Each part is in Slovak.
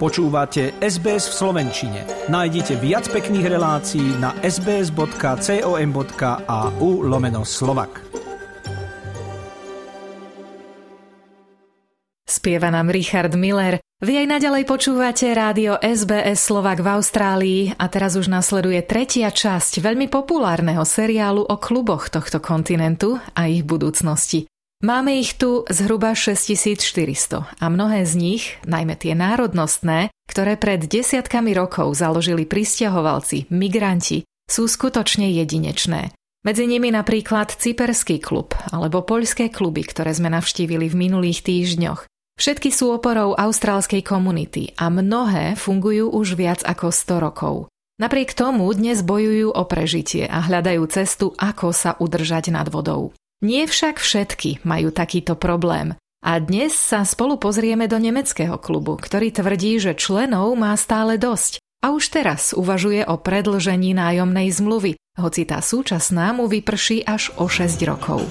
Počúvate SBS v Slovenčine. Nájdite viac pekných relácií na sbs.com.au lomeno slovak. Spieva nám Richard Miller. Vy aj naďalej počúvate rádio SBS Slovak v Austrálii a teraz už nasleduje tretia časť veľmi populárneho seriálu o kluboch tohto kontinentu a ich budúcnosti. Máme ich tu zhruba 6400 a mnohé z nich, najmä tie národnostné, ktoré pred desiatkami rokov založili pristahovalci, migranti, sú skutočne jedinečné. Medzi nimi napríklad Cyperský klub alebo poľské kluby, ktoré sme navštívili v minulých týždňoch. Všetky sú oporou austrálskej komunity a mnohé fungujú už viac ako 100 rokov. Napriek tomu dnes bojujú o prežitie a hľadajú cestu, ako sa udržať nad vodou. Nie však všetky majú takýto problém. A dnes sa spolu pozrieme do nemeckého klubu, ktorý tvrdí, že členov má stále dosť a už teraz uvažuje o predlžení nájomnej zmluvy, hoci tá súčasná mu vyprší až o 6 rokov.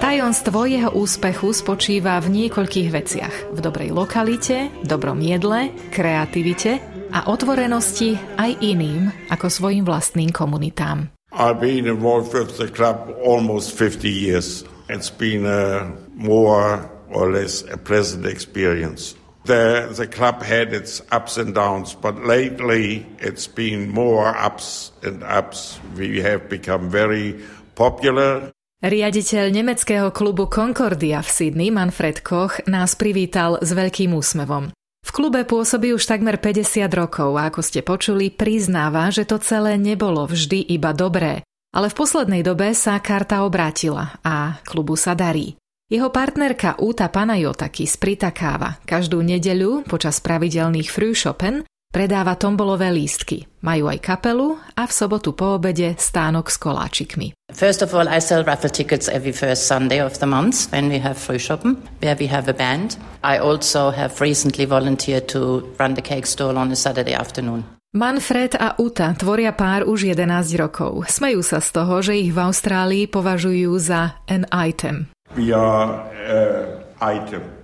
Tajomstvo jeho úspechu spočíva v niekoľkých veciach. V dobrej lokalite, dobrom jedle, kreativite a otvorenosti aj iným ako svojim vlastným komunitám. I've been involved with the club almost 50 years. It's been a more or less a pleasant experience. The, the club had its ups and downs, but lately it's been more ups and ups. We have become very popular. Riaditeľ nemeckého klubu Concordia v Sydney, Manfred Koch, nás privítal s veľkým úsmevom. Klube pôsobí už takmer 50 rokov a ako ste počuli, priznáva, že to celé nebolo vždy iba dobré. Ale v poslednej dobe sa karta obrátila a klubu sa darí. Jeho partnerka Úta Panajotaki spritakáva každú nedeľu počas pravidelných frühschoppen Predáva tombolové lístky. Majú aj kapelu a v sobotu po obede stánok s koláčikmi. First of all, I sell raffle tickets every first Sunday of the month when we have Frühschoppen, where we have a band. I also have recently volunteered to run the cake stall on a Saturday afternoon. Manfred a Uta tvoria pár už 11 rokov. Smejú sa z toho, že ich v Austrálii považujú za an item. We are uh, item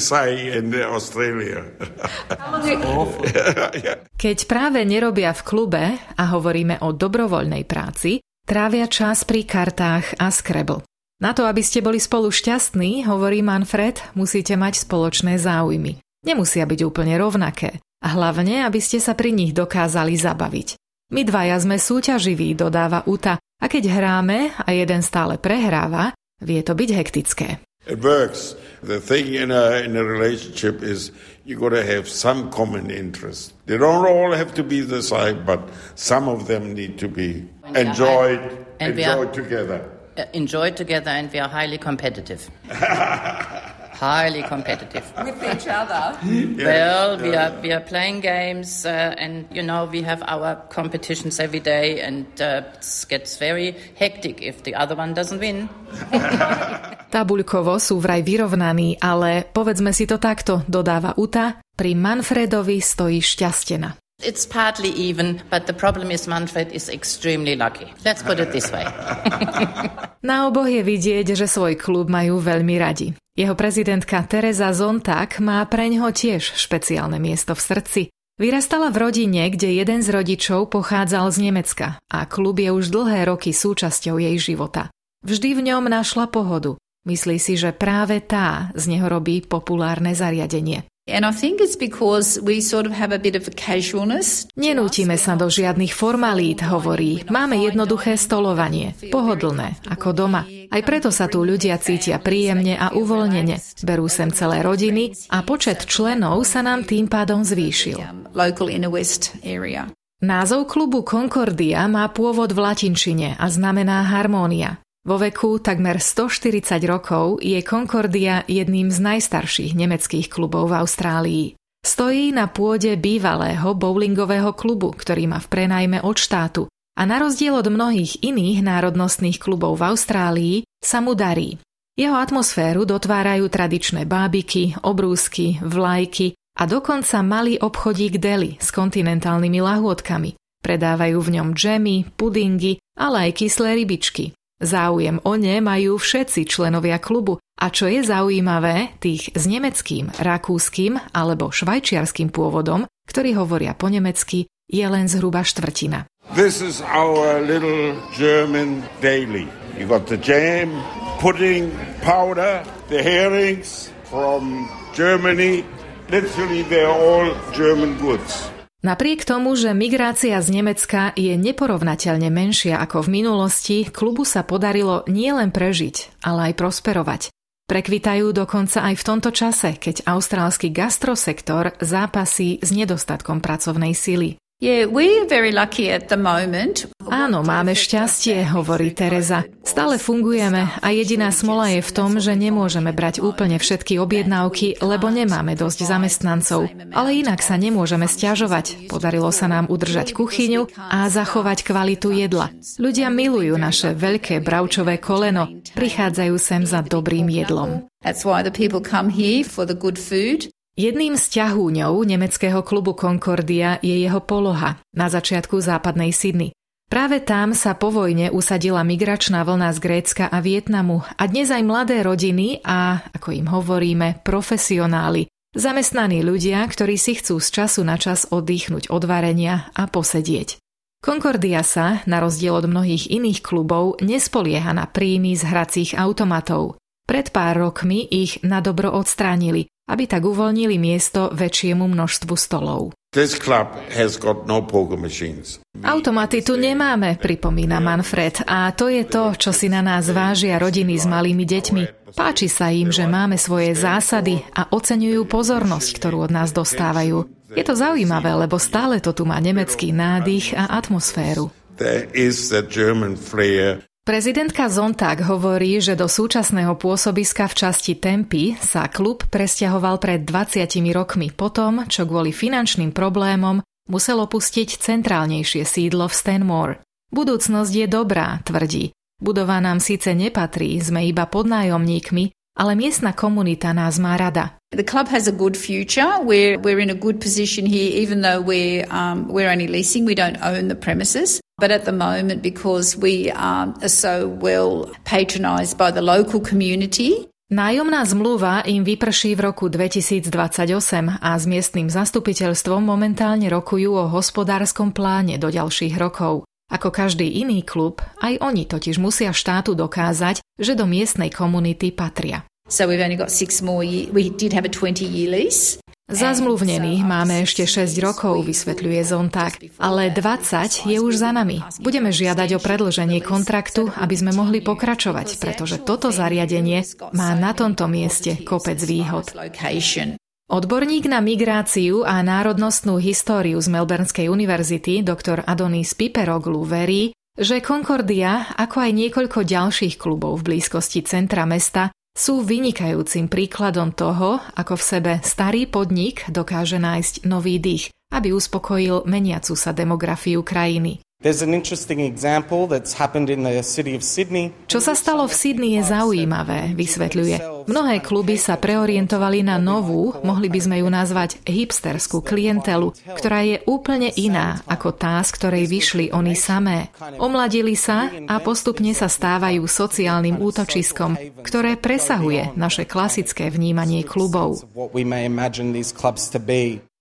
say in Australia. Keď práve nerobia v klube a hovoríme o dobrovoľnej práci, trávia čas pri kartách a Scrabble. Na to, aby ste boli spolu šťastní, hovorí Manfred, musíte mať spoločné záujmy. Nemusia byť úplne rovnaké. A hlavne, aby ste sa pri nich dokázali zabaviť. My dvaja sme súťaživí, dodáva Uta, a keď hráme a jeden stále prehráva, vie to byť hektické. It works. The thing in a, in a relationship is you got to have some common interest. They don't all have to be the same, but some of them need to be enjoyed, enjoyed together. Uh, enjoyed together, and we are highly competitive. highly competitive with each other. Yeah, well, yeah. we are we are playing games, uh, and you know we have our competitions every day, and uh, it gets very hectic if the other one doesn't win. Tabuľkovo sú vraj vyrovnaní, ale povedzme si to takto, dodáva Uta, pri Manfredovi stojí šťastena. It's partly even, but the problem is Manfred is extremely lucky. Let's put it this way. Na oboch je vidieť, že svoj klub majú veľmi radi. Jeho prezidentka Teresa Zontag má pre ňoho tiež špeciálne miesto v srdci. Vyrastala v rodine, kde jeden z rodičov pochádzal z Nemecka a klub je už dlhé roky súčasťou jej života. Vždy v ňom našla pohodu. Myslí si, že práve tá z neho robí populárne zariadenie. Nenútime sa do žiadnych formalít, hovorí. Máme jednoduché stolovanie, pohodlné, ako doma. Aj preto sa tu ľudia cítia príjemne a uvoľnene. Berú sem celé rodiny a počet členov sa nám tým pádom zvýšil. Názov klubu Concordia má pôvod v latinčine a znamená harmónia. Vo veku takmer 140 rokov je Concordia jedným z najstarších nemeckých klubov v Austrálii. Stojí na pôde bývalého bowlingového klubu, ktorý má v prenajme od štátu a na rozdiel od mnohých iných národnostných klubov v Austrálii sa mu darí. Jeho atmosféru dotvárajú tradičné bábiky, obrúsky, vlajky a dokonca malý obchodík deli s kontinentálnymi lahôdkami. Predávajú v ňom džemy, pudingy, ale aj kyslé rybičky. Záujem o ne majú všetci členovia klubu a čo je zaujímavé, tých s nemeckým, rakúskym alebo švajčiarským pôvodom, ktorí hovoria po nemecky, je len zhruba štvrtina. This is our little German daily. You got the jam, pudding, powder, the herrings from Germany. Literally they're all German goods. Napriek tomu, že migrácia z Nemecka je neporovnateľne menšia ako v minulosti, klubu sa podarilo nielen prežiť, ale aj prosperovať. Prekvitajú dokonca aj v tomto čase, keď austrálsky gastrosektor zápasí s nedostatkom pracovnej sily. Áno, máme šťastie, hovorí Teresa. Stále fungujeme a jediná smola je v tom, že nemôžeme brať úplne všetky objednávky, lebo nemáme dosť zamestnancov. Ale inak sa nemôžeme stiažovať. Podarilo sa nám udržať kuchyňu a zachovať kvalitu jedla. Ľudia milujú naše veľké bravčové koleno. Prichádzajú sem za dobrým jedlom. That's why the people come here for the good food Jedným z ťahúňov nemeckého klubu Concordia je jeho poloha na začiatku západnej Sydney. Práve tam sa po vojne usadila migračná vlna z Grécka a Vietnamu a dnes aj mladé rodiny a, ako im hovoríme, profesionáli, zamestnaní ľudia, ktorí si chcú z času na čas oddychnúť od varenia a posedieť. Concordia sa, na rozdiel od mnohých iných klubov, nespolieha na príjmy z hracích automatov. Pred pár rokmi ich na dobro odstránili aby tak uvoľnili miesto väčšiemu množstvu stolov. No Automaty tu nemáme, pripomína Manfred, a to je to, čo si na nás vážia rodiny s malými deťmi. Páči sa im, že máme svoje zásady a oceňujú pozornosť, ktorú od nás dostávajú. Je to zaujímavé, lebo stále to tu má nemecký nádych a atmosféru. Prezidentka Zontag hovorí, že do súčasného pôsobiska v časti Tempy sa klub presťahoval pred 20 rokmi potom, čo kvôli finančným problémom musel opustiť centrálnejšie sídlo v Stanmore. Budúcnosť je dobrá, tvrdí. Budova nám síce nepatrí, sme iba podnájomníkmi, ale miestna komunita nás má rada. The club has a good future. We're, we're in a good position here, even though we're, um, we're only leasing, we don't own the premises. But at the moment, because we um, are so well patronised by the local community, Nájomná zmluva im vyprší v roku 2028 a s miestnym zastupiteľstvom momentálne rokujú o hospodárskom pláne do ďalších rokov. Ako každý iný klub, aj oni totiž musia štátu dokázať, že do miestnej komunity patria. So we've only got six more year, we did have a 20 year lease. Zazmluvnených máme ešte 6 rokov, vysvetľuje Zontag, ale 20 je už za nami. Budeme žiadať o predlženie kontraktu, aby sme mohli pokračovať, pretože toto zariadenie má na tomto mieste kopec výhod. Odborník na migráciu a národnostnú históriu z Melbourneskej univerzity dr. Adonis Piperoglu verí, že Concordia, ako aj niekoľko ďalších klubov v blízkosti centra mesta, sú vynikajúcim príkladom toho, ako v sebe starý podnik dokáže nájsť nový dých, aby uspokojil meniacu sa demografiu krajiny. Čo sa stalo v Sydney je zaujímavé, vysvetľuje. Mnohé kluby sa preorientovali na novú, mohli by sme ju nazvať hipsterskú klientelu, ktorá je úplne iná ako tá, z ktorej vyšli oni samé. Omladili sa a postupne sa stávajú sociálnym útočiskom, ktoré presahuje naše klasické vnímanie klubov.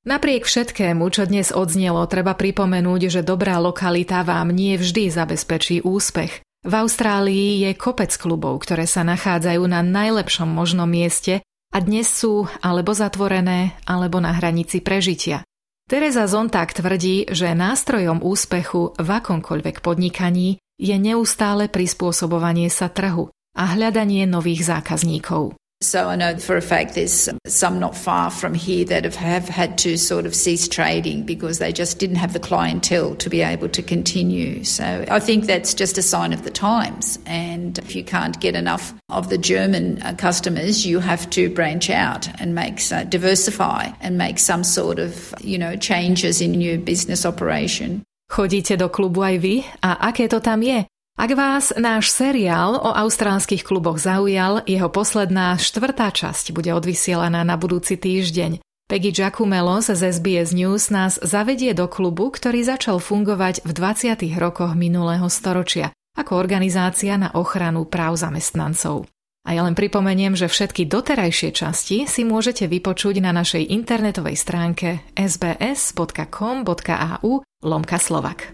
Napriek všetkému, čo dnes odznelo, treba pripomenúť, že dobrá lokalita vám nie vždy zabezpečí úspech. V Austrálii je kopec klubov, ktoré sa nachádzajú na najlepšom možnom mieste a dnes sú alebo zatvorené, alebo na hranici prežitia. Teresa Zontag tvrdí, že nástrojom úspechu v akomkoľvek podnikaní je neustále prispôsobovanie sa trhu a hľadanie nových zákazníkov. So I know for a fact there's some not far from here that have, have had to sort of cease trading because they just didn't have the clientele to be able to continue. So I think that's just a sign of the times. And if you can't get enough of the German uh, customers, you have to branch out and make uh, diversify and make some sort of you know changes in your business operation. Chodíte do klubu aj vy? A aké to tam je? Ak vás náš seriál o austrálskych kluboch zaujal, jeho posledná štvrtá časť bude odvysielaná na budúci týždeň. Peggy Giacumelo z SBS News nás zavedie do klubu, ktorý začal fungovať v 20. rokoch minulého storočia. ako organizácia na ochranu práv zamestnancov. A ja len pripomeniem, že všetky doterajšie časti si môžete vypočuť na našej internetovej stránke sbs.com.au lomka slovak.